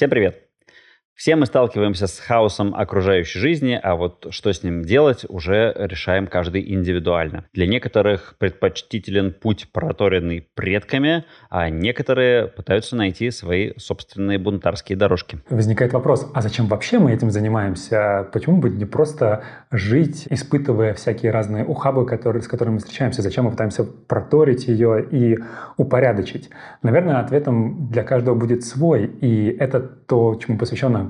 Всем привет! Все мы сталкиваемся с хаосом окружающей жизни, а вот что с ним делать, уже решаем каждый индивидуально. Для некоторых предпочтителен путь, проторенный предками, а некоторые пытаются найти свои собственные бунтарские дорожки. Возникает вопрос, а зачем вообще мы этим занимаемся? Почему бы не просто жить, испытывая всякие разные ухабы, которые, с которыми мы встречаемся? Зачем мы пытаемся проторить ее и упорядочить? Наверное, ответом для каждого будет свой, и это то, чему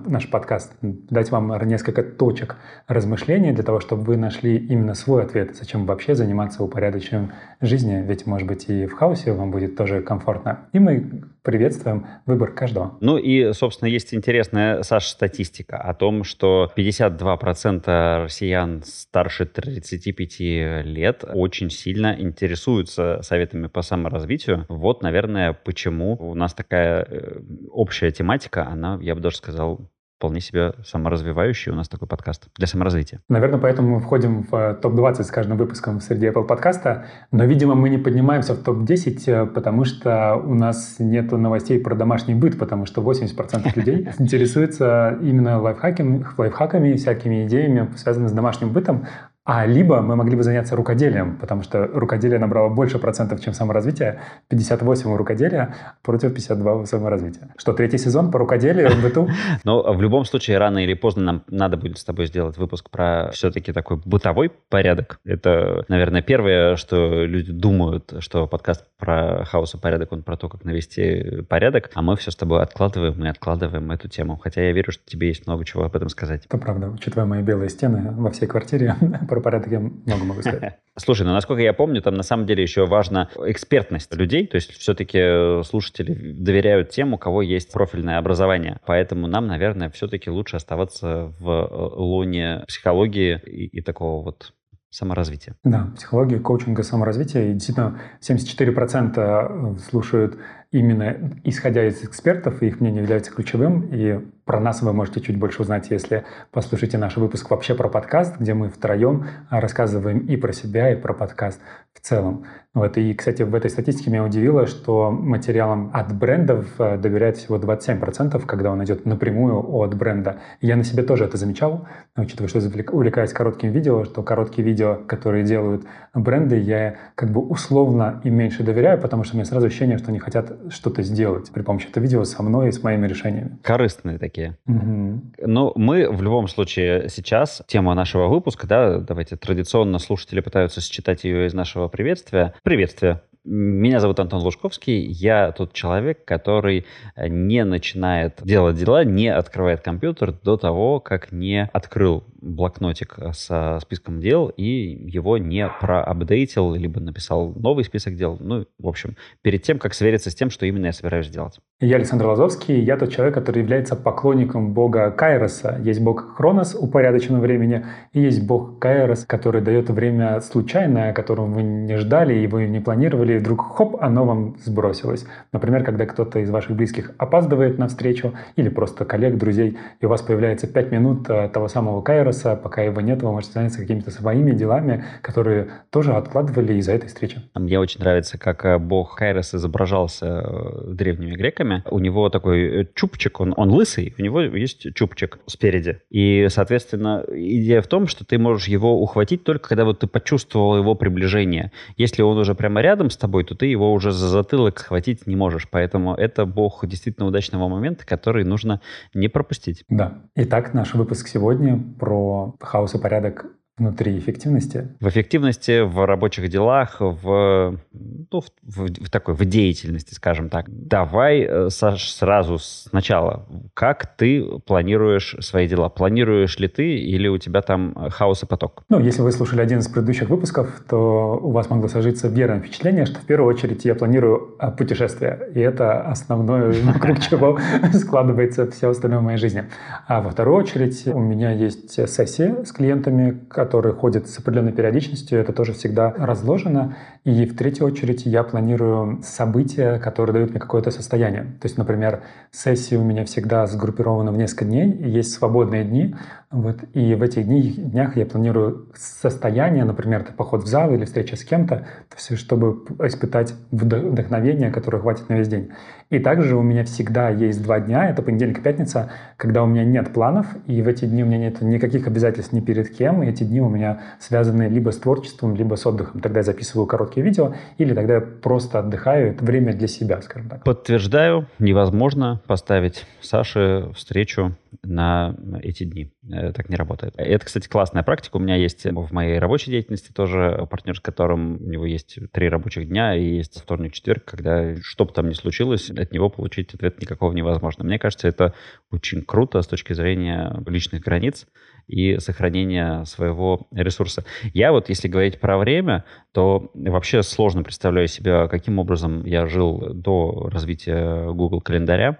наш подкаст, дать вам несколько точек размышления для того, чтобы вы нашли именно свой ответ, зачем вообще заниматься упорядочением жизни, ведь, может быть, и в хаосе вам будет тоже комфортно. И мы приветствуем выбор каждого. Ну и, собственно, есть интересная, Саша, статистика о том, что 52% россиян старше 35 лет очень сильно интересуются советами по саморазвитию. Вот, наверное, почему у нас такая э, общая тематика, она, я бы даже сказал, вполне себе саморазвивающий у нас такой подкаст для саморазвития. Наверное, поэтому мы входим в э, топ-20 с каждым выпуском среди Apple подкаста, но, видимо, мы не поднимаемся в топ-10, э, потому что у нас нет новостей про домашний быт, потому что 80% людей интересуются именно лайфхаками, лайфхаками, всякими идеями, связанными с домашним бытом, а либо мы могли бы заняться рукоделием, потому что рукоделие набрало больше процентов, чем саморазвитие. 58 у рукоделия против 52 у саморазвития. Что, третий сезон по рукоделию в быту? Но в любом случае, рано или поздно нам надо будет с тобой сделать выпуск про все-таки такой бытовой порядок. Это, наверное, первое, что люди думают, что подкаст про хаос и порядок, он про то, как навести порядок, а мы все с тобой откладываем и откладываем эту тему. Хотя я верю, что тебе есть много чего об этом сказать. Это правда. Учитывая мои белые стены во всей квартире, про порядок я много могу сказать. Слушай, ну насколько я помню, там на самом деле еще важна экспертность людей, то есть все-таки э, слушатели доверяют тем, у кого есть профильное образование. Поэтому нам, наверное, все-таки лучше оставаться в э, лоне психологии и, и такого вот саморазвития. Да, психология, коучинга, саморазвития. И действительно, 74% слушают именно исходя из экспертов, и их мнение является ключевым. И про нас вы можете чуть больше узнать, если послушаете наш выпуск вообще про подкаст, где мы втроем рассказываем и про себя, и про подкаст в целом. Вот. И, кстати, в этой статистике меня удивило, что материалам от брендов э, доверяют всего 27%, когда он идет напрямую от бренда. Я на себе тоже это замечал, учитывая, что увлекаюсь коротким видео, что короткие видео, которые делают бренды, я как бы условно им меньше доверяю, потому что у меня сразу ощущение, что они хотят что-то сделать при помощи этого видео со мной и с моими решениями. Корыстные такие. Угу. Ну, мы в любом случае сейчас, тема нашего выпуска, да, давайте традиционно слушатели пытаются считать ее из нашего приветствия. Приветствие. Меня зовут Антон Лужковский. Я тот человек, который не начинает делать дела, не открывает компьютер до того, как не открыл блокнотик со списком дел и его не проапдейтил, либо написал новый список дел. Ну, в общем, перед тем, как свериться с тем, что именно я собираюсь делать. Я Александр Лазовский. Я тот человек, который является поклонником бога Кайроса. Есть бог Хронос, упорядоченного времени, и есть бог Кайрос, который дает время случайное, которого вы не ждали и вы не планировали, и вдруг хоп, оно вам сбросилось. Например, когда кто-то из ваших близких опаздывает на встречу, или просто коллег, друзей, и у вас появляется 5 минут э, того самого Кайроса, Кайроса, пока его нет, вы можете заняться какими-то своими делами, которые тоже откладывали из-за этой встречи. Мне очень нравится, как э, бог Кайрос изображался э, древними греками. У него такой э, чупчик, он, он лысый, у него есть чупчик спереди. И, соответственно, идея в том, что ты можешь его ухватить только когда вот ты почувствовал его приближение. Если он уже прямо рядом с тобой, то ты его уже за затылок схватить не можешь. Поэтому это бог действительно удачного момента, который нужно не пропустить. Да. Итак, наш выпуск сегодня про хаос и порядок внутри эффективности? В эффективности, в рабочих делах, в, ну, в, в, в такой, в деятельности, скажем так. Давай, э, Саш, сразу сначала. Как ты планируешь свои дела? Планируешь ли ты или у тебя там хаос и поток? Ну, если вы слушали один из предыдущих выпусков, то у вас могло сложиться верное впечатление, что в первую очередь я планирую а, путешествие. И это основное, вокруг чего складывается все остальное в моей жизни. А во вторую очередь у меня есть сессии с клиентами, которые ходят с определенной периодичностью, это тоже всегда разложено. И в третью очередь я планирую события, которые дают мне какое-то состояние. То есть, например, сессии у меня всегда сгруппированы в несколько дней, есть свободные дни, Вот. И в этих дни, днях я планирую состояние, например, это поход в зал или встреча с кем-то, чтобы испытать вдохновение, которое хватит на весь день. И также у меня всегда есть два дня, это понедельник и пятница, когда у меня нет планов, и в эти дни у меня нет никаких обязательств ни перед кем, и эти дни у меня связаны либо с творчеством, либо с отдыхом. Тогда я записываю короткие видео, или тогда я просто отдыхаю, это время для себя, скажем так. Подтверждаю, невозможно поставить Саше встречу на эти дни. Э, так не работает. Это, кстати, классная практика. У меня есть в моей рабочей деятельности тоже партнер, с которым у него есть три рабочих дня и есть вторник, четверг, когда что бы там ни случилось, от него получить ответ никакого невозможно. Мне кажется, это очень круто с точки зрения личных границ и сохранения своего ресурса. Я вот, если говорить про время, то вообще сложно представляю себе, каким образом я жил до развития Google календаря.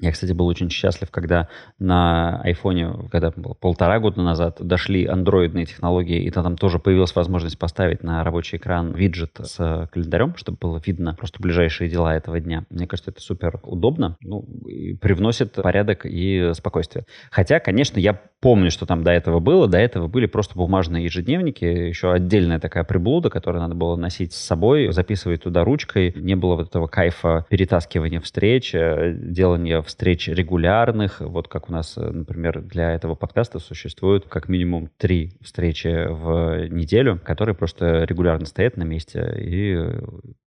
Я, кстати, был очень счастлив, когда на айфоне, когда полтора года назад, дошли андроидные технологии, и там тоже появилась возможность поставить на рабочий экран виджет с календарем, чтобы было видно просто ближайшие дела этого дня. Мне кажется, это супер удобно, ну, и привносит порядок и спокойствие. Хотя, конечно, я помню, что там до этого было. До этого были просто бумажные ежедневники, еще отдельная такая приблуда, которую надо было носить с собой, записывать туда ручкой. Не было вот этого кайфа перетаскивания встреч, э, делания встреч регулярных. Вот как у нас, э, например, для этого подкаста существует как минимум три встречи в неделю, которые просто регулярно стоят на месте. И,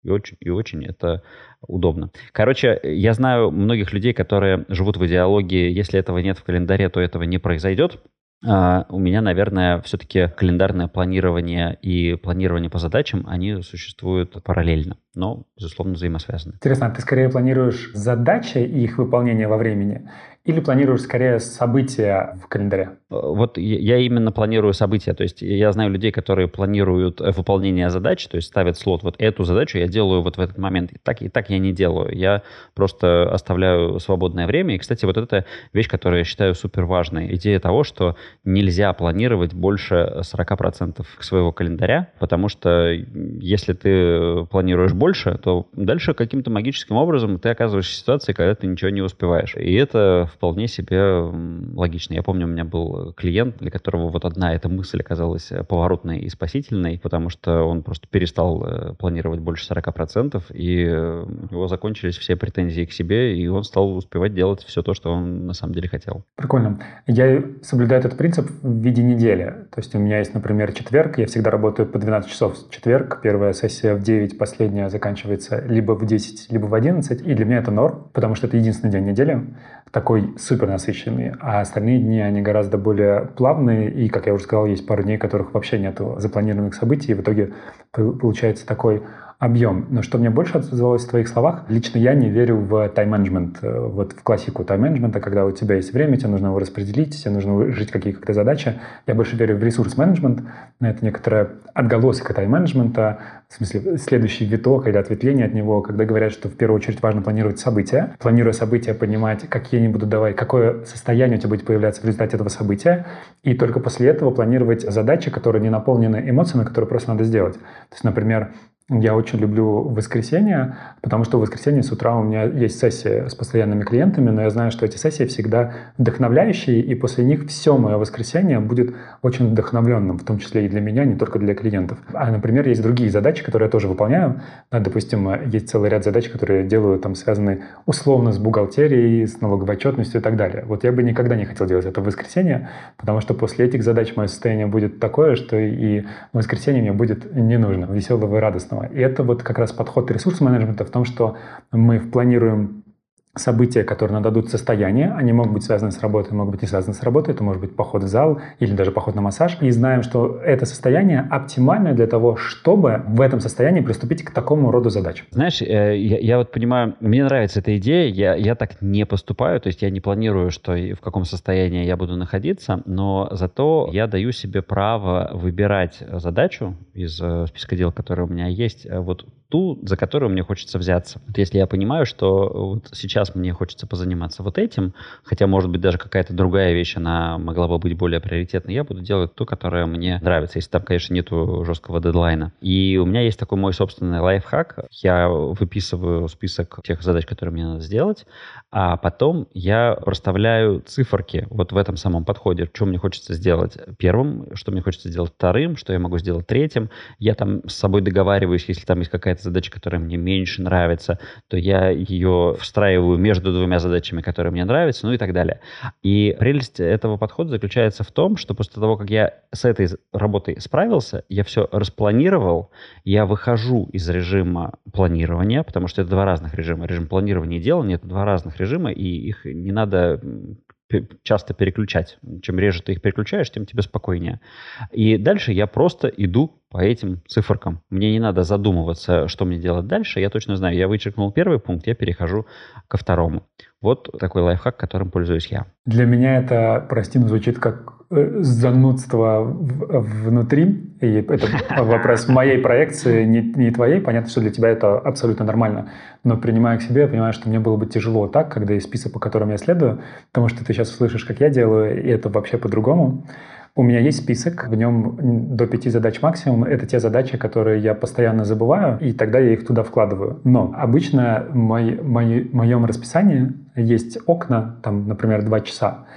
и, очень, и очень это удобно. Короче, я знаю многих людей, которые живут в идеологии, если этого нет в календаре, то этого не произойдет. Uh, у меня, наверное, все-таки календарное планирование и планирование по задачам, они существуют параллельно, но, безусловно, взаимосвязаны. Интересно, а ты скорее планируешь задачи и их выполнение во времени или планируешь скорее события в календаре? Э, вот я именно планирую события. То есть я знаю людей, которые планируют э, выполнение задач, то есть ставят слот. Вот эту задачу я делаю вот в этот момент. И так, и так я не делаю. Я просто оставляю свободное время. И, кстати, вот это вещь, которую я считаю супер важной. Идея того, что нельзя планировать больше 40% своего календаря, потому что если ты планируешь больше, то дальше каким-то магическим образом ты оказываешься в ситуации, когда ты ничего не успеваешь. И это вполне себе логично. Я помню, у меня был клиент, для которого вот одна эта мысль оказалась э, поворотной и спасительной, потому что он просто перестал э, планировать больше 40%, и э, у него закончились все претензии к себе, и он стал успевать делать все то, что он на самом деле хотел. Прикольно. Я соблюдаю этот принцип в виде недели. То есть у меня есть, например, четверг, я всегда работаю по 12 часов. Четверг, первая сессия в 9, последняя заканчивается либо в 10, либо в 11, и для меня это норм, потому что это единственный день недели, такой супер насыщенный, а остальные дни, они гораздо более плавные, и, как я уже сказал, есть пару дней, которых вообще нет запланированных событий, и в итоге получается такой объем. Но что мне больше отзывалось в твоих словах, лично я не верю в тайм-менеджмент, э, вот в классику тайм-менеджмента, когда у тебя есть время, тебе нужно его распределить, тебе нужно жить какие-то задачи. Я больше верю в ресурс-менеджмент, это некоторая отголосок тайм-менеджмента, в смысле следующий виток или ответвление от него, когда говорят, что в первую очередь важно планировать события, планируя события, понимать, какие они будут давать, какое состояние у тебя будет появляться в результате этого события, и только после этого планировать задачи, которые не наполнены эмоциями, которые просто надо сделать. То есть, например, я очень люблю воскресенье, потому что в воскресенье с утра у меня есть сессия с постоянными клиентами, но я знаю, что эти сессии всегда вдохновляющие, и после них все мое воскресенье будет очень вдохновленным, в том числе и для меня, не только для клиентов. А, например, есть другие задачи, которые я тоже выполняю. Допустим, есть целый ряд задач, которые я делаю, там связаны условно с бухгалтерией, с налоговой отчетностью и так далее. Вот я бы никогда не хотел делать это в воскресенье, потому что после этих задач мое состояние будет такое, что и в воскресенье мне будет не нужно, веселого и радостного интересного. И это вот как раз подход ресурс-менеджмента в том, что мы планируем события, которые нададут состояние. Они могут быть связаны с работой, могут быть не связаны с работой. Это может быть поход в зал или даже поход на массаж. И знаем, что это состояние оптимальное для того, чтобы в этом состоянии приступить к такому роду задачам. Знаешь, э, я, я вот понимаю, мне нравится эта идея. Я, я так не поступаю, то есть я не планирую, что в каком состоянии я буду находиться, но зато я даю себе право выбирать задачу из э, списка дел, которые у меня есть, э, вот ту, за которую мне хочется взяться. Вот если я понимаю, что вот сейчас мне хочется позаниматься вот этим, хотя, может быть, даже какая-то другая вещь, она могла бы быть более приоритетной, я буду делать ту, которая мне нравится, если там, конечно, нету жесткого дедлайна. И у меня есть такой мой собственный лайфхак. Я выписываю список тех задач, которые мне надо сделать, а потом я проставляю циферки вот в этом самом подходе, что мне хочется сделать первым, что мне хочется сделать вторым, что я могу сделать третьим. Я там с собой договариваюсь, если там есть какая-то задача, которая мне меньше нравится, то я ее встраиваю между двумя задачами, которые мне нравятся, ну и так далее. И прелесть этого подхода заключается в том, что после того, как я с этой работой справился, я все распланировал, я выхожу из режима планирования, потому что это два разных режима. Режим планирования и делания — это два разных режима, и их не надо часто переключать. Чем реже ты их переключаешь, тем тебе спокойнее. И дальше я просто иду по этим циферкам. Мне не надо задумываться, что мне делать дальше. Я точно знаю, я вычеркнул первый пункт, я перехожу ко второму. Вот такой лайфхак, которым пользуюсь я. Для меня это, прости, звучит как э, занудство внутри. И это вопрос моей проекции, не, не твоей. Понятно, что для тебя это абсолютно нормально. Но принимая к себе, я понимаю, что мне было бы тяжело так, когда есть список, по которому я следую, потому что ты сейчас услышишь, как я делаю, и это вообще по-другому. У меня есть список, в нем до пяти задач максимум. Это те задачи, которые я постоянно забываю, и тогда я их туда вкладываю. Но обычно в мой, мой, моем расписании есть окна, там, например, два часа.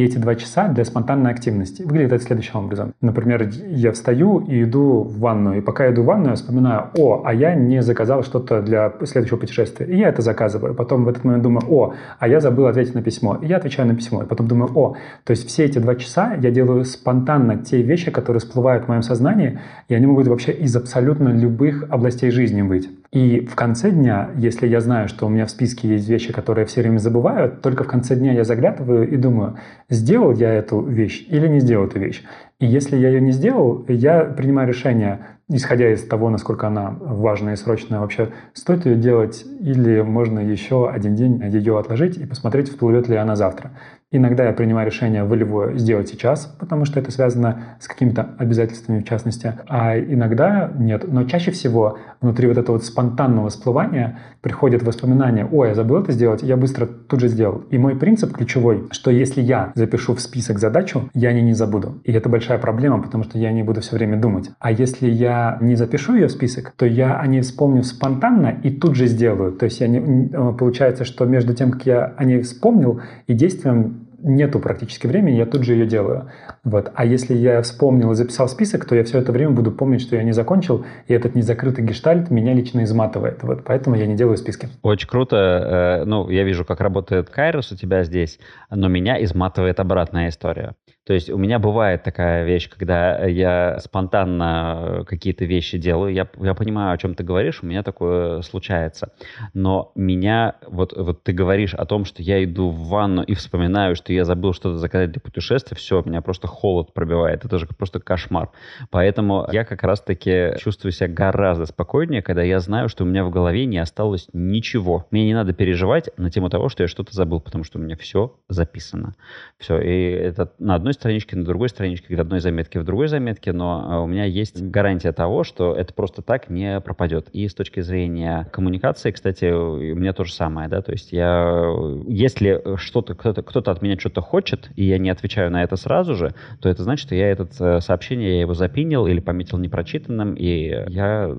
И эти два часа для спонтанной активности. Выглядит это следующим образом. Например, я встаю и иду в ванную. И пока я иду в ванную, я вспоминаю, о, а я не заказал что-то для следующего путешествия. И я это заказываю. Потом в этот момент думаю, о, а я забыл ответить на письмо. И я отвечаю на письмо. И потом думаю, о, то есть все эти два часа я делаю спонтанно те вещи, которые всплывают в моем сознании, и они могут вообще из абсолютно любых областей жизни быть. И в конце дня, если я знаю, что у меня в списке есть вещи, которые я все время забываю, только в конце дня я заглядываю и думаю, сделал я эту вещь или не сделал эту вещь. И если я ее не сделал, я принимаю решение, исходя из того, насколько она важная и срочная, вообще стоит ее делать или можно еще один день ее отложить и посмотреть, всплывет ли она завтра. Иногда я принимаю решение волевое сделать сейчас, потому что это связано с какими-то обязательствами в частности, а иногда нет. Но чаще всего внутри вот этого вот спонтанного всплывания приходят воспоминания, ой, я забыл это сделать, я быстро тут же сделал. И мой принцип ключевой, что если я запишу в список задачу, я о ней не забуду. И это большая проблема, потому что я не буду все время думать. А если я не запишу ее в список, то я о ней вспомню спонтанно и тут же сделаю. То есть я не, получается, что между тем, как я о ней вспомнил и действием нету практически времени, я тут же ее делаю. Вот. А если я вспомнил и записал список, то я все это время буду помнить, что я не закончил, и этот незакрытый гештальт меня лично изматывает. Вот. Поэтому я не делаю списки. Очень круто. Э, ну, я вижу, как работает Кайрос у тебя здесь, но меня изматывает обратная история. То есть у меня бывает такая вещь, когда я спонтанно какие-то вещи делаю, я, я понимаю, о чем ты говоришь, у меня такое случается. Но меня, вот, вот ты говоришь о том, что я иду в ванну и вспоминаю, что я забыл что-то заказать для путешествия, все, меня просто холод пробивает, это же просто кошмар. Поэтому я как раз-таки чувствую себя гораздо спокойнее, когда я знаю, что у меня в голове не осталось ничего. Мне не надо переживать на тему того, что я что-то забыл, потому что у меня все записано. Все, и это на одной страничке, на другой страничке, в одной заметке, в другой заметке, но а, у меня есть гарантия того, что это просто так не пропадет. И с точки зрения коммуникации, кстати, у меня то же самое, да, то есть я, если что-то, кто-то, кто-то от меня что-то хочет, и я не отвечаю на это сразу же, то это значит, что я это э, сообщение, я его запинил или пометил непрочитанным, и я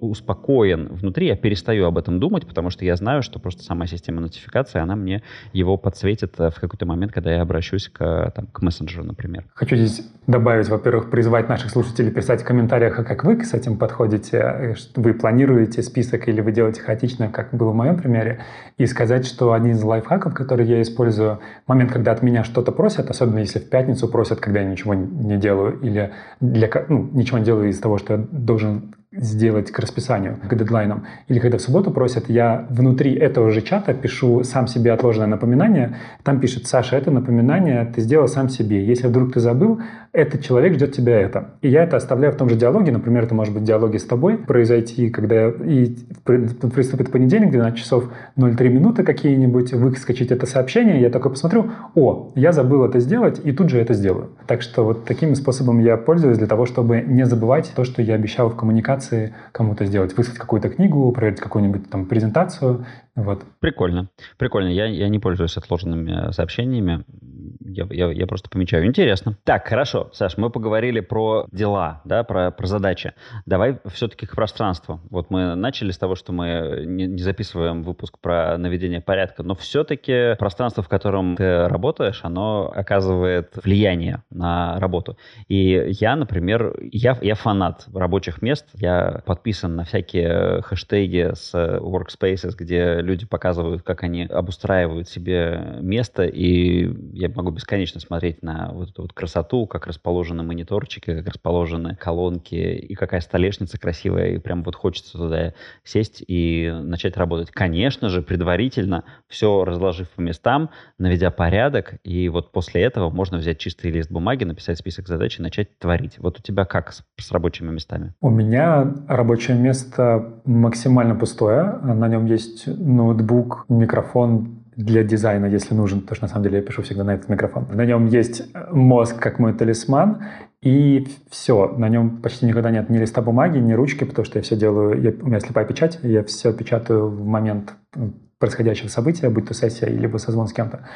успокоен внутри, я перестаю об этом думать, потому что я знаю, что просто сама система нотификации, она мне его подсветит э, в какой-то момент, когда я обращусь к, там, к мессенджеру, например. Хочу здесь добавить, во-первых, призвать наших слушателей писать в комментариях, а как вы с этим подходите, вы планируете список или вы делаете хаотично, как было в моем примере, и сказать, что один из лайфхаков, который я использую, момент, когда от меня что-то просят, особенно если в пятницу просят, когда я ничего не делаю, или для, ну, ничего не делаю из того, что я должен сделать к расписанию, к дедлайнам. Или когда в субботу просят, я внутри этого же чата пишу сам себе отложенное напоминание. Там пишет, Саша, это напоминание ты сделал сам себе. Если вдруг ты забыл, этот человек ждет тебя это. И я это оставляю в том же диалоге. Например, это может быть диалоги с тобой произойти, когда и приступит понедельник, 12 часов 03 минуты какие-нибудь, выскочить это сообщение, я такой посмотрю, о, я забыл это сделать, и тут же это сделаю. Так что вот таким способом я пользуюсь для того, чтобы не забывать то, что я обещал в коммуникации кому-то сделать, выслать какую-то книгу, проверить какую-нибудь там презентацию. Вот. Прикольно. Прикольно. Я, я не пользуюсь отложенными сообщениями. Я, я, я просто помечаю. Интересно. Так, хорошо, Саш, мы поговорили про дела, да, про, про задачи. Давай все-таки к пространству. Вот мы начали с того, что мы не, не записываем выпуск про наведение порядка, но все-таки пространство, в котором ты работаешь, оно оказывает влияние на работу. И я, например, я, я фанат рабочих мест. Я подписан на всякие хэштеги с workspaces, где люди показывают, как они обустраивают себе место, и я могу бесконечно смотреть на вот эту вот красоту, как расположены мониторчики, как расположены колонки, и какая столешница красивая, и прям вот хочется туда сесть и начать работать. Конечно же, предварительно все разложив по местам, наведя порядок, и вот после этого можно взять чистый лист бумаги, написать список задач и начать творить. Вот у тебя как с, с рабочими местами? У меня рабочее место максимально пустое. На нем есть ноутбук, микрофон, для дизайна, если нужен, потому что на самом деле я пишу всегда на этот микрофон. На нем есть мозг как мой талисман, и все. На нем почти никогда нет ни листа бумаги, ни ручки, потому что я все делаю, я, у меня слепая печать, я все печатаю в момент происходящего события, будь то сессия, либо созвон с кем-то.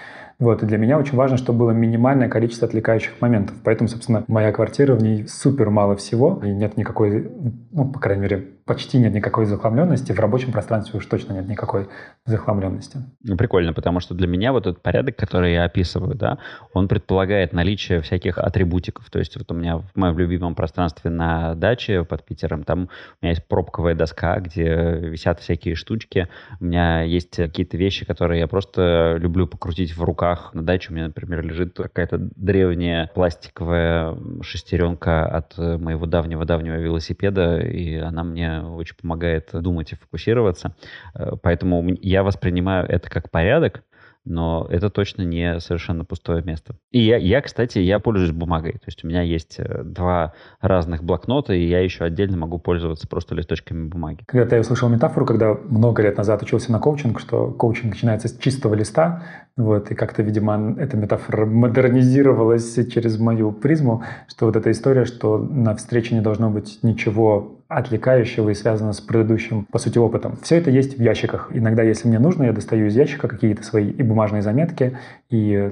Вот, и для меня очень важно, чтобы было минимальное количество отвлекающих моментов. Поэтому, собственно, моя квартира, в ней супер мало всего, и нет никакой, ну, по крайней мере, почти нет никакой захламленности. В рабочем пространстве уж точно нет никакой захламленности. Ну, прикольно, потому что для меня вот этот порядок, который я описываю, да, он предполагает наличие всяких атрибутиков. То есть вот у меня в моем любимом пространстве на даче под Питером, там у меня есть пробковая доска, где висят всякие штучки. У меня есть какие-то вещи, которые я просто люблю покрутить в руках руках. На даче у меня, например, лежит какая-то древняя пластиковая шестеренка от э, моего давнего-давнего велосипеда, и она мне очень помогает думать и фокусироваться. Э, поэтому я воспринимаю это как порядок, но это точно не совершенно пустое место. И я, я, кстати, я пользуюсь бумагой. То есть у меня есть э, два разных блокнота, и я еще отдельно могу пользоваться просто листочками бумаги. Когда-то я услышал метафору, когда много лет назад учился на коучинг, что коучинг начинается с чистого листа, вот, и как-то, видимо, эта метафора модернизировалась через мою призму, что вот эта история, что на встрече не должно быть ничего отвлекающего и связанного с предыдущим, по сути, опытом. Все это есть в ящиках. Иногда, если мне нужно, я достаю из ящика какие-то свои и бумажные заметки, и,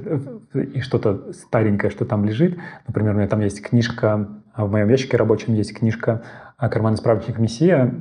и что-то старенькое, что там лежит. Например, у меня там есть книжка, а в моем ящике рабочем есть книжка «Карманный справочник Мессия».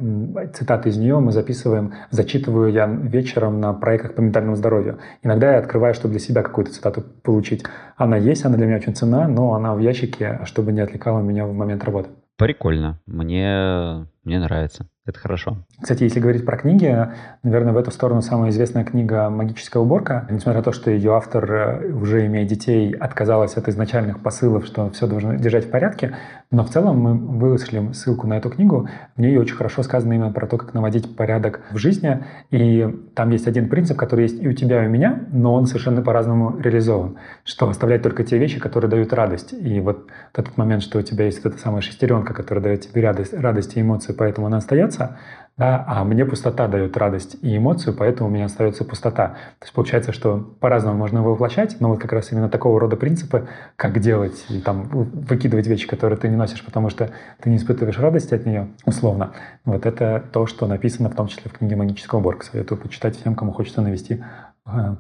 Цитаты из нее мы записываем, зачитываю я вечером на проектах по ментальному здоровью. Иногда я открываю, чтобы для себя какую-то цитату получить. Она есть, она для меня очень ценна, но она в ящике, чтобы не отвлекала меня в момент работы. Прикольно. Мне, мне нравится. Это хорошо. Кстати, если говорить про книги, наверное, в эту сторону самая известная книга «Магическая уборка». Несмотря на то, что ее автор, э, уже имея детей, отказалась от изначальных посылов, что все должно держать в порядке, но в целом мы вышлем ссылку на эту книгу. В ней очень хорошо сказано именно про то, как наводить порядок в жизни. И там есть один принцип, который есть и у тебя, и у меня, но он совершенно по-разному реализован. Что оставлять только те вещи, которые дают радость. И вот этот момент, что у тебя есть вот эта самая шестеренка, которая дает тебе радость, радость и эмоции, поэтому она остается, остается, да, а мне пустота дает радость и эмоцию, поэтому у меня остается пустота. То есть получается, что по-разному можно его воплощать, но вот как раз именно такого рода принципы, как делать, и там выкидывать вещи, которые ты не носишь, потому что ты не испытываешь радости от нее, условно. Вот это то, что написано в том числе в книге «Магическая уборка». Советую почитать всем, кому хочется навести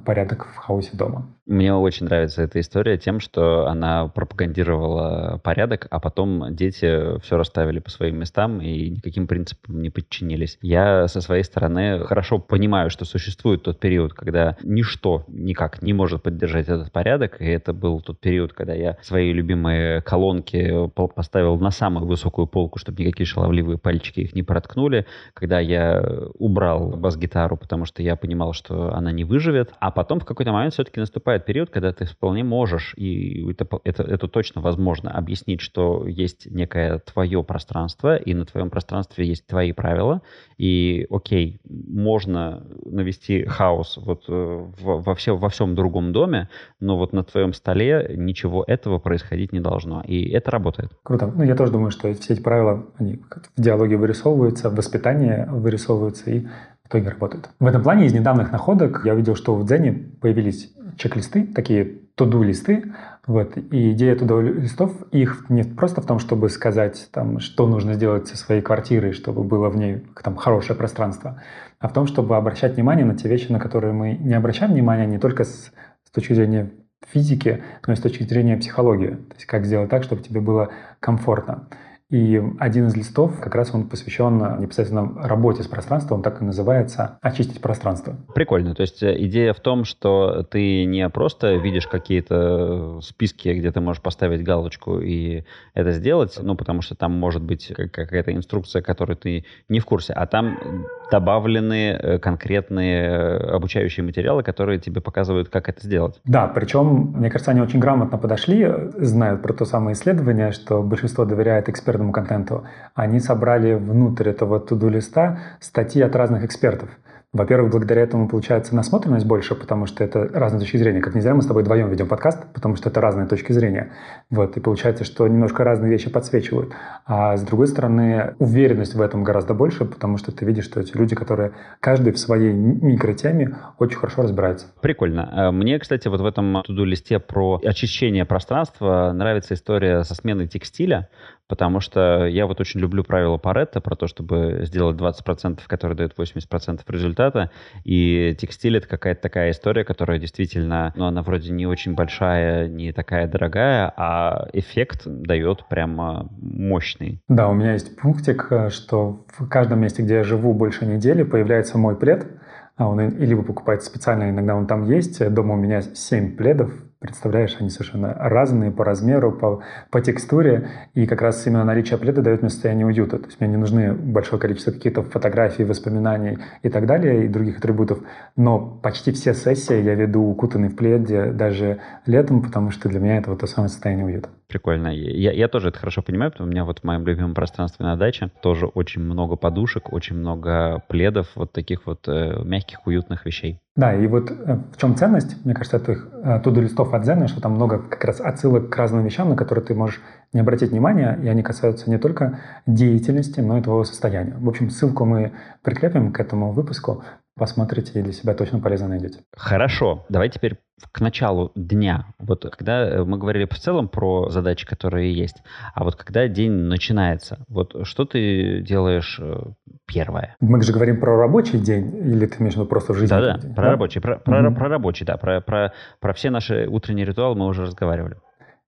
порядок в хаосе дома. Мне очень нравится эта история тем, что она пропагандировала порядок, а потом дети все расставили по своим местам и никаким принципам не подчинились. Я со своей стороны хорошо понимаю, что существует тот период, когда ничто никак не может поддержать этот порядок, и это был тот период, когда я свои любимые колонки поставил на самую высокую полку, чтобы никакие шаловливые пальчики их не проткнули, когда я убрал бас-гитару, потому что я понимал, что она не выживет, а потом в какой-то момент все-таки наступает период, когда ты вполне можешь, и это, это, это точно возможно, объяснить, что есть некое твое пространство, и на твоем пространстве есть твои правила, и окей, можно навести хаос вот э, во, во, все, во всем другом доме, но вот на твоем столе ничего этого происходить не должно, и это работает. Круто. Ну, я тоже думаю, что все эти правила, они в диалоге вырисовываются, в воспитании вырисовываются, и в итоге работают. В этом плане из недавних находок я увидел, что в Дзене появились чек-листы, такие туду-листы, вот, и идея туду-листов их не просто в том, чтобы сказать, там, что нужно сделать со своей квартирой, чтобы было в ней там, хорошее пространство, а в том, чтобы обращать внимание на те вещи, на которые мы не обращаем внимания не только с, с точки зрения физики, но и с точки зрения психологии. То есть как сделать так, чтобы тебе было комфортно. И один из листов, как раз он посвящен непосредственно работе с пространством, он так и называется «Очистить пространство». Прикольно. То есть э, идея в том, что ты не просто видишь какие-то списки, где ты можешь поставить галочку и это сделать, ну, потому что там может быть какая-то инструкция, которую ты не в курсе, а там добавлены э, конкретные э, обучающие материалы, которые тебе показывают, как это сделать. Да, причем, мне кажется, они очень грамотно подошли, знают про то самое исследование, что большинство доверяет экспертному контенту. Они собрали внутрь этого туду-листа статьи от разных экспертов. Во-первых, благодаря этому получается насмотренность больше, потому что это разные точки зрения. Как не зря мы с тобой вдвоем ведем подкаст, потому что это разные точки зрения. Вот, и получается, что немножко разные вещи подсвечивают. А с другой стороны, уверенность в этом гораздо больше, потому что ты видишь, что эти люди, которые каждый в своей микротеме очень хорошо разбирается. Прикольно. Э, мне, кстати, вот в этом туду-листе про очищение пространства нравится история со сменой текстиля, потому что я вот очень люблю правило Паретта про то, чтобы сделать 20%, которые дают 80% результата, и текстиль — это какая-то такая история, которая действительно, ну, она вроде не очень большая, не такая дорогая, а эффект дает прямо мощный. Да, у меня есть пунктик, э, что в каждом месте, где я живу больше недели, появляется мой плед, а он либо покупается специально, иногда он там есть. Дома у меня 7 пледов, Представляешь, они совершенно разные по размеру, по, по текстуре, и как раз именно наличие пледа дает мне состояние уюта. То есть мне не нужны большое количество каких-то фотографий, воспоминаний и так далее, и других атрибутов. Но почти все сессии я веду укутанный в пледе даже летом, потому что для меня это вот то самое состояние уюта. Прикольно. Я, я тоже это хорошо понимаю, потому что у меня вот в моем любимом пространстве на даче тоже очень много подушек, очень много пледов, вот таких вот э, мягких, уютных вещей. Да, и вот э, в чем ценность, мне кажется, этих э, туду листов от Зена, что там много как раз отсылок к разным вещам, на которые ты можешь не обратить внимания, и они касаются не только деятельности, но и твоего состояния. В общем, ссылку мы прикрепим к этому выпуску посмотрите и для себя точно полезно найдете. Хорошо. Давай теперь к началу дня. Вот когда э, мы говорили в целом про задачи, которые есть, а вот когда день начинается, вот что ты делаешь э, первое? Мы же говорим про рабочий день, или ты имеешь в виду просто жизнь? Да-да, про да? рабочий, про, про, угу. про рабочий, да, про, про, про все наши утренние ритуалы мы уже разговаривали.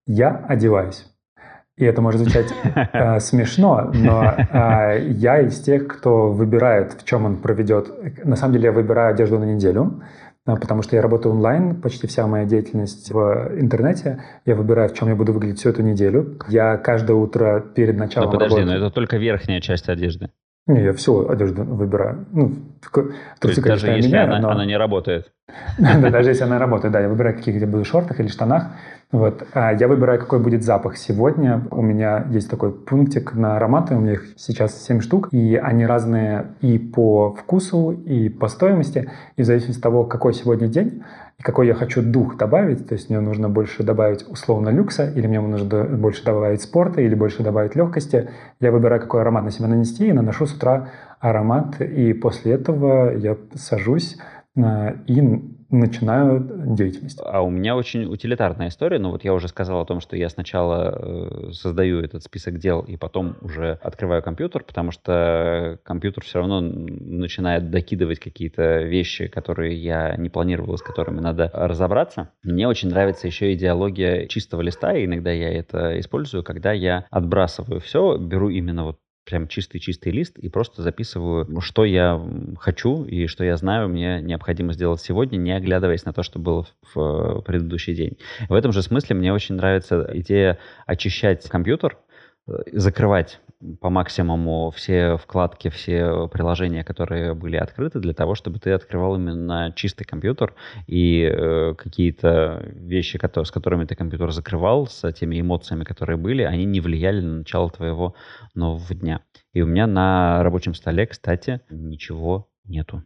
Я одеваюсь. И это может звучать э, смешно, но э, я из тех, кто выбирает, в чем он проведет. На самом деле я выбираю одежду на неделю, потому что я работаю онлайн, почти вся моя деятельность в интернете. Я выбираю, в чем я буду выглядеть всю эту неделю. Я каждое утро перед началом но подожди, работы... но это только верхняя часть одежды. Не, я всю одежду выбираю. Ну, трусы, даже если меняю, она, но... она не работает. Да, даже если она работает, да. Я выбираю, каких я буду шортах или штанах. Вот. А я выбираю, какой будет запах. Сегодня у меня есть такой пунктик на ароматы, у меня их сейчас 7 штук, и они разные и по вкусу, и по стоимости, и в зависимости от того, какой сегодня день, и какой я хочу дух добавить, то есть мне нужно больше добавить условно люкса, или мне нужно больше добавить спорта, или больше добавить легкости, я выбираю, какой аромат на себя нанести, и наношу с утра аромат, и после этого я сажусь и начинаю деятельность. А у меня очень утилитарная история, но вот я уже сказал о том, что я сначала э, создаю этот список дел и потом уже открываю компьютер, потому что компьютер все равно начинает докидывать какие-то вещи, которые я не планировал, с которыми надо разобраться. Мне очень нравится еще идеология чистого листа, и иногда я это использую, когда я отбрасываю все, беру именно вот прям чистый-чистый лист и просто записываю, что я хочу и что я знаю, мне необходимо сделать сегодня, не оглядываясь на то, что было в предыдущий день. В этом же смысле мне очень нравится идея очищать компьютер, э, закрывать по максимуму все вкладки, все приложения, которые были открыты, для того, чтобы ты открывал именно чистый компьютер и э, какие-то вещи, которые, с которыми ты компьютер закрывал, с теми эмоциями, которые были, они не влияли на начало твоего нового дня. И у меня на рабочем столе, кстати, ничего нету.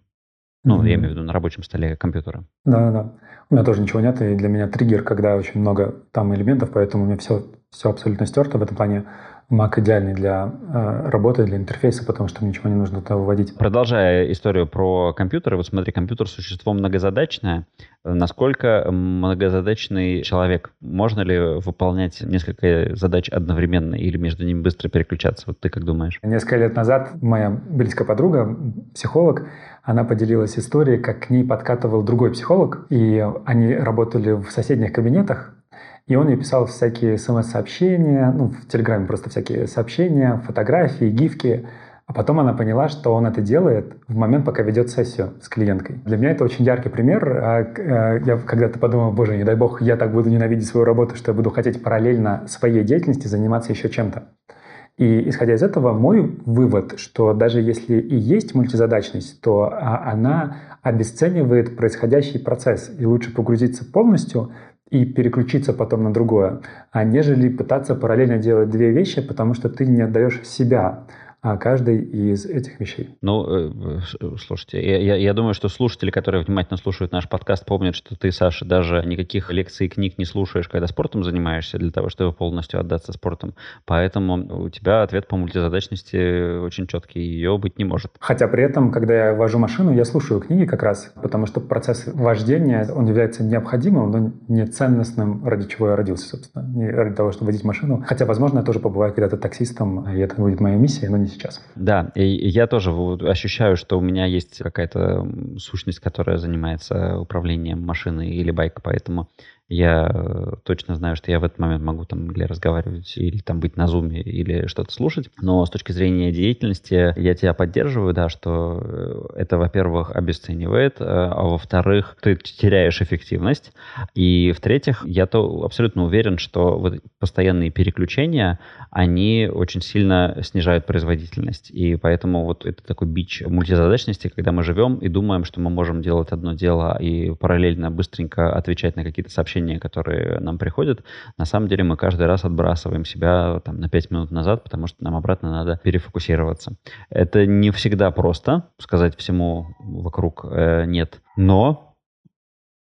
Ну, mm-hmm. я имею в виду на рабочем столе компьютера. Да-да-да. У меня тоже ничего нет, и для меня триггер, когда очень много там элементов, поэтому у меня все, все абсолютно стерто в этом плане. Mac идеальный для э, работы, для интерфейса, потому что ничего не нужно туда выводить. Продолжая историю про компьютеры, вот смотри, компьютер – существо многозадачное. Насколько многозадачный человек? Можно ли выполнять несколько задач одновременно или между ними быстро переключаться? Вот ты как думаешь? Несколько лет назад моя близкая подруга, психолог, она поделилась историей, как к ней подкатывал другой психолог, и они работали в соседних кабинетах, и он ей писал всякие смс-сообщения, ну, в Телеграме просто всякие сообщения, фотографии, гифки. А потом она поняла, что он это делает в момент, пока ведет сессию с клиенткой. Для меня это очень яркий пример. А, а, я когда-то подумал, боже, не дай бог, я так буду ненавидеть свою работу, что я буду хотеть параллельно своей деятельности заниматься еще чем-то. И исходя из этого, мой вывод, что даже если и есть мультизадачность, то а, она обесценивает происходящий процесс, и лучше погрузиться полностью и переключиться потом на другое, а нежели пытаться параллельно делать две вещи, потому что ты не отдаешь себя каждой из этих вещей. Ну, э, слушайте, я, я, я думаю, что слушатели, которые внимательно слушают наш подкаст, помнят, что ты, Саша, даже никаких лекций и книг не слушаешь, когда спортом занимаешься, для того, чтобы полностью отдаться спортом. Поэтому у тебя ответ по мультизадачности очень четкий, ее быть не может. Хотя при этом, когда я вожу машину, я слушаю книги как раз, потому что процесс вождения, он является необходимым, но не ценностным, ради чего я родился, собственно. Не ради того, чтобы водить машину. Хотя, возможно, я тоже побываю когда-то таксистом, и это будет моя миссия, но не сейчас. Да, и я тоже ощущаю, что у меня есть какая-то сущность, которая занимается управлением машиной или байкой, поэтому я э, точно знаю, что я в этот момент могу там или разговаривать, или там быть на зуме, или что-то слушать. Но с точки зрения деятельности я тебя поддерживаю, да, что э, это, во-первых, обесценивает, э, а во-вторых, ты теряешь эффективность. И в-третьих, я то абсолютно уверен, что вот постоянные переключения, они очень сильно снижают производительность. И поэтому вот это такой бич мультизадачности, когда мы живем и думаем, что мы можем делать одно дело и параллельно быстренько отвечать на какие-то сообщения, сообщения, которые нам приходят, на самом деле мы каждый раз отбрасываем себя там, на 5 минут назад, потому что нам обратно надо перефокусироваться. Это не всегда просто, сказать всему вокруг э, нет, но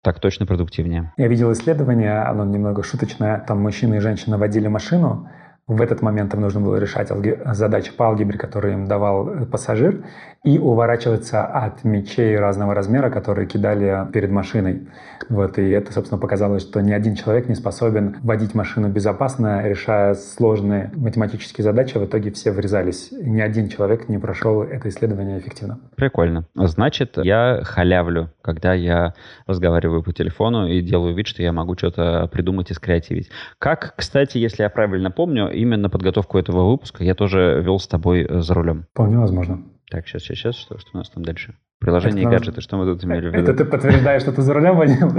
так точно продуктивнее. Я видел исследование, оно немного шуточное. Там мужчина и женщина водили машину, в этот момент им нужно было решать задачи по алгебре, которые им давал э, пассажир, и уворачиваться от мечей разного размера, которые кидали перед машиной. Вот, и это, собственно, показалось, что ни один человек не способен водить машину безопасно, решая сложные математические задачи. В итоге все врезались. Ни один человек не прошел это исследование эффективно. Прикольно. Значит, я халявлю, когда я разговариваю по телефону и делаю вид, что я могу что-то придумать и скреативить. Как, кстати, если я правильно помню, именно подготовку этого выпуска я тоже вел с тобой э, за рулем. Вполне возможно. Так, сейчас, сейчас, сейчас. Что, что у нас там дальше? Приложение это и гаджеты, что мы тут имели в виду? Это ты подтверждаешь, что ты за рулем водил?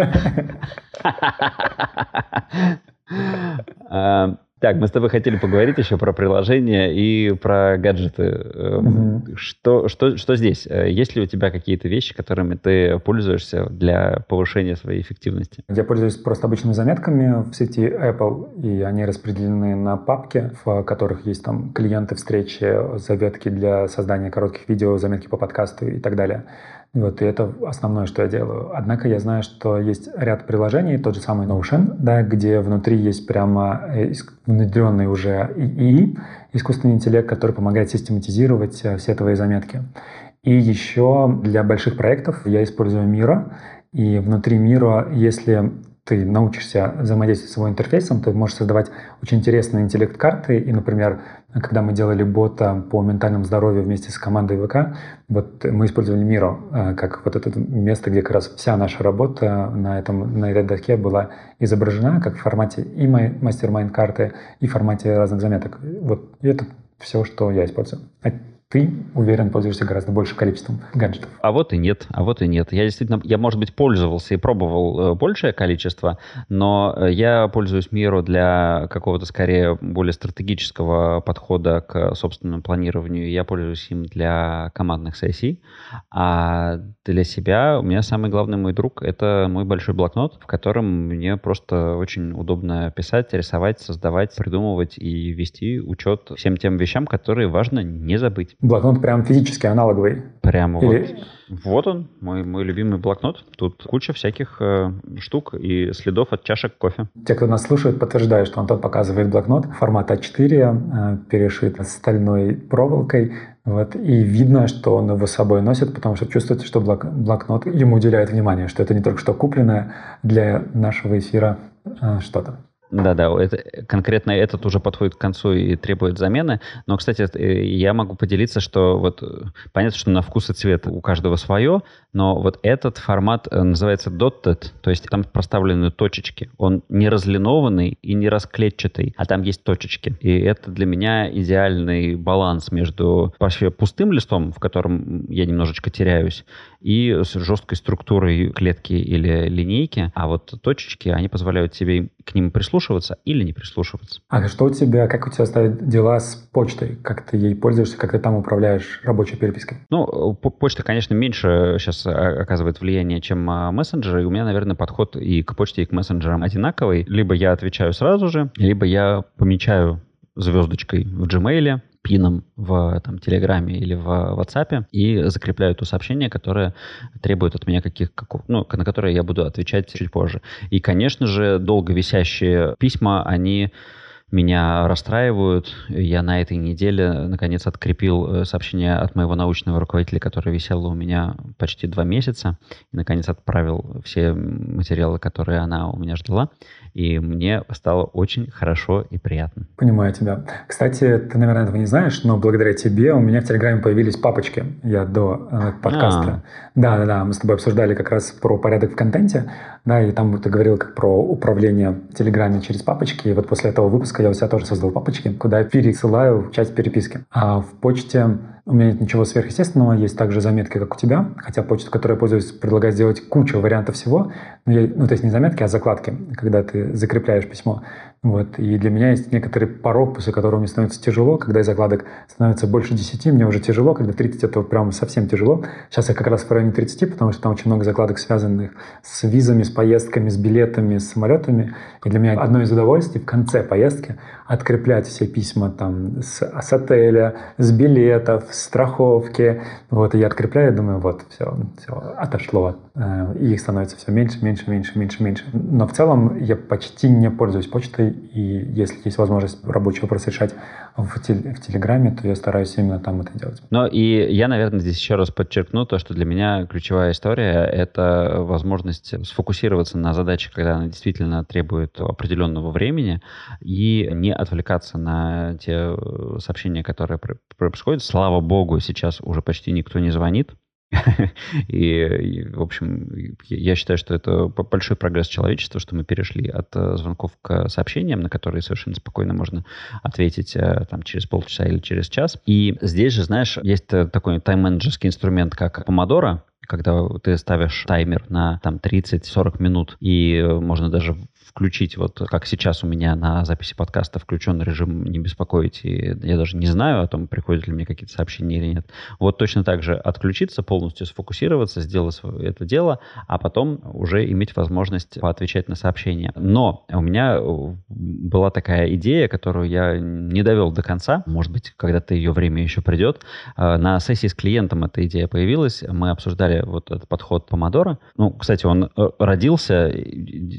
Так, мы с тобой хотели поговорить еще про приложения и про гаджеты. Угу. Что, что, что здесь? Э, есть ли у тебя какие-то вещи, которыми ты пользуешься для повышения своей эффективности? Я пользуюсь просто обычными заметками в сети Apple, и они распределены на папки, в которых есть там клиенты, встречи, заветки для создания коротких видео, заметки по подкасту и так далее. Вот, и это основное, что я делаю. Однако я знаю, что есть ряд приложений, тот же самый Notion, да, где внутри есть прямо э, внедренный уже ИИ, искусственный интеллект, который помогает систематизировать э, все твои заметки. И еще для больших проектов я использую Мира. И внутри Мира, если ты научишься взаимодействовать с его интерфейсом, ты можешь создавать очень интересные интеллект-карты. И, например, когда мы делали бота по ментальному здоровью вместе с командой ВК, вот мы использовали Миро э, как вот это место, где как раз вся наша работа на, этом, на этой доске была изображена как в формате и мастер-майнд-карты, и в формате разных заметок. Вот это все, что я использую ты, уверен, пользуешься гораздо большим количеством гаджетов. А вот и нет, а вот и нет. Я действительно, я, может быть, пользовался и пробовал э, большее количество, но э, я пользуюсь Миру для какого-то, скорее, более стратегического подхода к собственному планированию. Я пользуюсь им для командных сессий. А для себя у меня самый главный мой друг — это мой большой блокнот, в котором мне просто очень удобно писать, рисовать, создавать, придумывать и вести учет всем тем вещам, которые важно не забыть. Блокнот прям физически аналоговый? Прямо Или... вот. Вот он, мой, мой любимый блокнот. Тут куча всяких э, штук и следов от чашек кофе. Те, кто нас слушает, подтверждают, что Антон показывает блокнот формат А4, э, перешит стальной проволокой. Вот, и видно, что он его с собой носит, потому что чувствуется, что блок, блокнот ему уделяет внимание, что это не только что купленное для нашего эфира э, что-то. Да-да, это, конкретно этот уже подходит к концу и требует замены. Но, кстати, э, я могу поделиться, что вот э, понятно, что на вкус и цвет у каждого свое, но вот этот формат э, называется dotted, то есть там проставлены точечки. Он не разлинованный и не расклетчатый, а там есть точечки. И это для меня идеальный баланс между вообще пустым листом, в котором я немножечко теряюсь, и с жесткой структурой клетки или линейки. А вот точечки, они позволяют тебе к ним прислушиваться или не прислушиваться. А что у тебя, как у тебя стоят дела с почтой? Как ты ей пользуешься, как ты там управляешь рабочей перепиской? Ну, почта, конечно, меньше сейчас оказывает влияние, чем а, мессенджеры. И у меня, наверное, подход и к почте, и к мессенджерам одинаковый. Либо я отвечаю сразу же, либо я помечаю звездочкой в Gmail, пином в там, Телеграме или в WhatsApp и закрепляю то сообщение, которое требует от меня каких, как, ну, на которое я буду отвечать чуть позже. И, конечно же, долго висящие письма, они меня расстраивают. Я на этой неделе, наконец, открепил э, сообщение от моего научного руководителя, которое висело у меня почти два месяца. И, наконец, отправил все материалы, которые она у меня ждала. И мне стало очень хорошо и приятно. Понимаю тебя. Кстати, ты, наверное, этого не знаешь, но благодаря тебе у меня в Телеграме появились папочки. Я до э, подкаста. Да-да-да, мы с тобой обсуждали как раз про порядок в контенте. Да, и там ты говорил как про управление Телеграме через папочки. И вот после этого выпуска я у себя тоже создал папочки, куда я пересылаю часть переписки. А в почте у меня нет ничего сверхъестественного, есть также заметки, как у тебя, хотя почта, которой я пользуюсь, предлагает сделать кучу вариантов всего. Но я, ну, то есть не заметки, а закладки, когда ты закрепляешь письмо. Вот. И для меня есть некоторый порог, после которого мне становится тяжело. Когда из закладок становится больше 10, мне уже тяжело. Когда 30, это прям совсем тяжело. Сейчас я как раз в районе 30, потому что там очень много закладок, связанных с визами, с поездками, с билетами, с самолетами. И для меня одно из удовольствий в конце поездки откреплять все письма там с, с отеля, с билетов, страховки. Вот, и я открепляю, думаю, вот, все, все отошло. Э, и их становится все меньше, меньше, меньше, меньше, меньше. Но в целом я почти не пользуюсь почтой и если есть возможность рабочий вопрос решать в, теле, в Телеграме, то я стараюсь именно там это делать. Ну и я, наверное, здесь еще раз подчеркну то, что для меня ключевая история — это возможность сфокусироваться на задаче, когда она действительно требует определенного времени, и не отвлекаться на те сообщения, которые происходят. Слава богу, сейчас уже почти никто не звонит, и, в общем, я считаю, что это большой прогресс человечества, что мы перешли от э, звонков к сообщениям, на которые совершенно спокойно можно ответить э, там, через полчаса или через час. И здесь же, знаешь, есть э, такой тайм-менеджерский инструмент, как Помодоро, когда ты ставишь таймер на там 30-40 минут, и можно даже включить, вот как сейчас у меня на записи подкаста включен режим «не беспокоить», и я даже не знаю о том, приходят ли мне какие-то сообщения или нет. Вот точно так же отключиться, полностью сфокусироваться, сделать это дело, а потом уже иметь возможность поотвечать на сообщения. Но у меня э, была такая идея, которую я не довел до конца, может быть, когда-то ее время еще придет. Э, на сессии с клиентом эта идея появилась, мы обсуждали вот этот подход Помодора. Ну, кстати, он э, родился,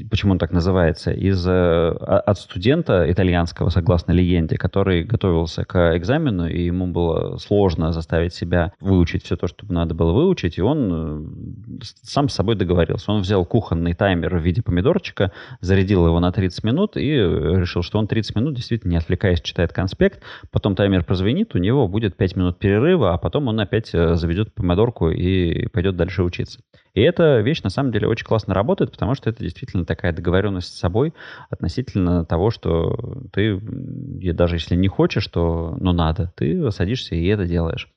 почему он так называется, называется, из, э, от студента итальянского, согласно легенде, который готовился к экзамену, и ему было сложно заставить себя выучить все то, что надо было выучить, и он э, сам с собой договорился. Он взял кухонный таймер в виде помидорчика, зарядил его на 30 минут и решил, что он 30 минут действительно не отвлекаясь читает конспект, потом таймер прозвенит, у него будет 5 минут перерыва, а потом он опять э, заведет помидорку и пойдет дальше учиться. И эта вещь на самом деле очень классно работает, потому что это действительно такая договоренность с собой относительно того, что ты, даже если не хочешь, то ну надо, ты садишься и это делаешь.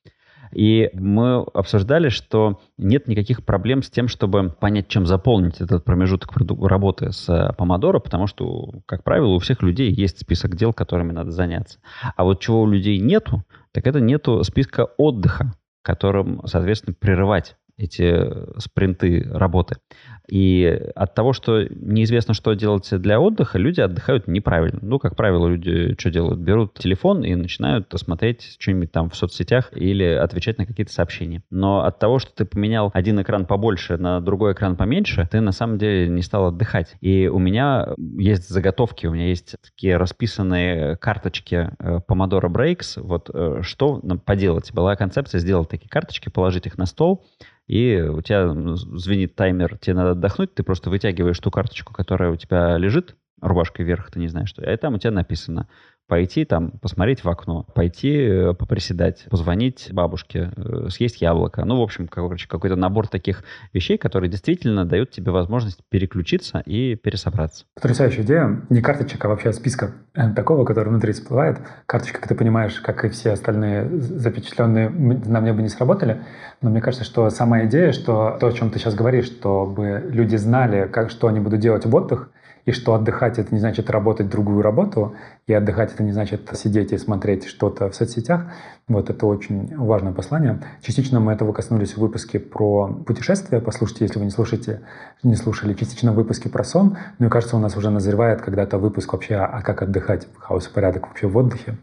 И мы обсуждали, что нет никаких проблем с тем, чтобы понять, чем заполнить этот промежуток работы с Помодоро, потому что, как правило, у всех людей есть список дел, которыми надо заняться. А вот чего у людей нету, так это нету списка отдыха, которым, соответственно, прерывать эти спринты работы. И от того, что неизвестно, что делать для отдыха, люди отдыхают неправильно. Ну, как правило, люди что делают? Берут телефон и начинают смотреть что-нибудь там в соцсетях или отвечать на какие-то сообщения. Но от того, что ты поменял один экран побольше на другой экран поменьше, ты на самом деле не стал отдыхать. И у меня есть заготовки, у меня есть такие расписанные карточки э, Pomodoro Breaks. Вот э, что поделать? Была концепция сделать такие карточки, положить их на стол, и у тебя звенит таймер, тебе надо отдохнуть, ты просто вытягиваешь ту карточку, которая у тебя лежит, рубашкой вверх, ты не знаешь что, и там у тебя написано пойти там посмотреть в окно, пойти э, поприседать, позвонить бабушке, э, съесть яблоко. Ну, в общем, короче, какой-то набор таких вещей, которые действительно дают тебе возможность переключиться и пересобраться. Потрясающая идея. Не карточек, а вообще списка э, такого, который внутри всплывает. Карточка, как ты понимаешь, как и все остальные запечатленные, на мне бы не сработали. Но мне кажется, что самая идея, что то, о чем ты сейчас говоришь, чтобы люди знали, как, что они будут делать в отдых, и что отдыхать это не значит работать другую работу, и отдыхать это не значит сидеть и смотреть что-то в соцсетях. Вот это очень важное послание. Частично мы этого коснулись в выпуске про путешествия. Послушайте, если вы не слушаете, не слушали. Частично в выпуске про сон. Ну и кажется, у нас уже назревает когда-то выпуск вообще, а как отдыхать в хаос и порядок вообще в отдыхе.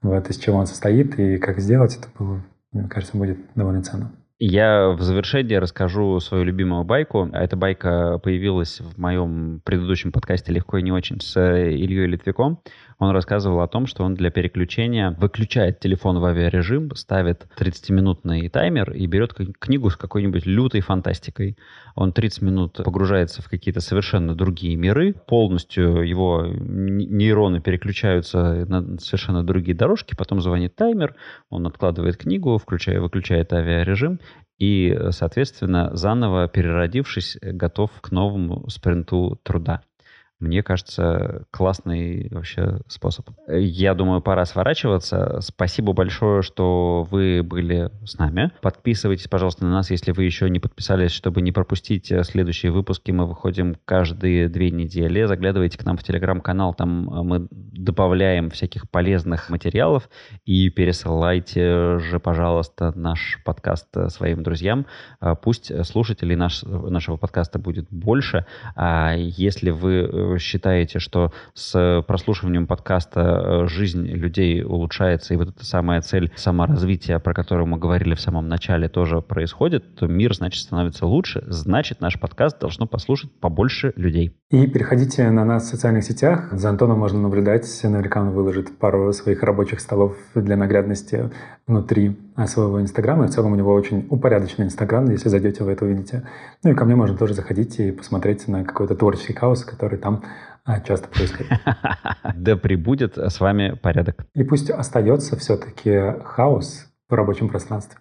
Вот из чего он состоит и как сделать это было, мне кажется, будет довольно ценно. Я в завершении расскажу свою любимую байку. Эта байка появилась в моем предыдущем подкасте «Легко и не очень» с Ильей Литвиком. Он рассказывал о том, что он для переключения выключает телефон в авиарежим, ставит 30-минутный таймер и берет книгу с какой-нибудь лютой фантастикой. Он 30 минут погружается в какие-то совершенно другие миры, полностью его нейроны переключаются на совершенно другие дорожки, потом звонит таймер, он откладывает книгу, включая, выключает авиарежим, и, соответственно, заново переродившись, готов к новому спринту труда. Мне кажется, классный вообще способ. Я думаю, пора сворачиваться. Спасибо большое, что вы были с нами. Подписывайтесь, пожалуйста, на нас, если вы еще не подписались, чтобы не пропустить э, следующие выпуски. Мы выходим каждые две недели. Заглядывайте к нам в телеграм-канал, там э, мы добавляем всяких полезных материалов. И пересылайте же, пожалуйста, наш подкаст э, своим друзьям. Пусть слушателей наш, нашего подкаста будет больше. А если вы считаете, что с прослушиванием подкаста э, жизнь людей улучшается, и вот эта самая цель саморазвития, про которую мы говорили в самом начале, тоже происходит, то мир, значит, становится лучше, значит, наш подкаст должно послушать побольше людей. И переходите на нас в социальных сетях. За Антоном можно наблюдать. Наверняка он выложит пару своих рабочих столов для наглядности внутри своего Инстаграма. И в целом у него очень упорядоченный Инстаграм, если зайдете, вы это увидите. Ну и ко мне можно тоже заходить и посмотреть на какой-то творческий хаос, который там а, часто происходит. Да прибудет с вами порядок. И пусть остается все-таки хаос в рабочем пространстве.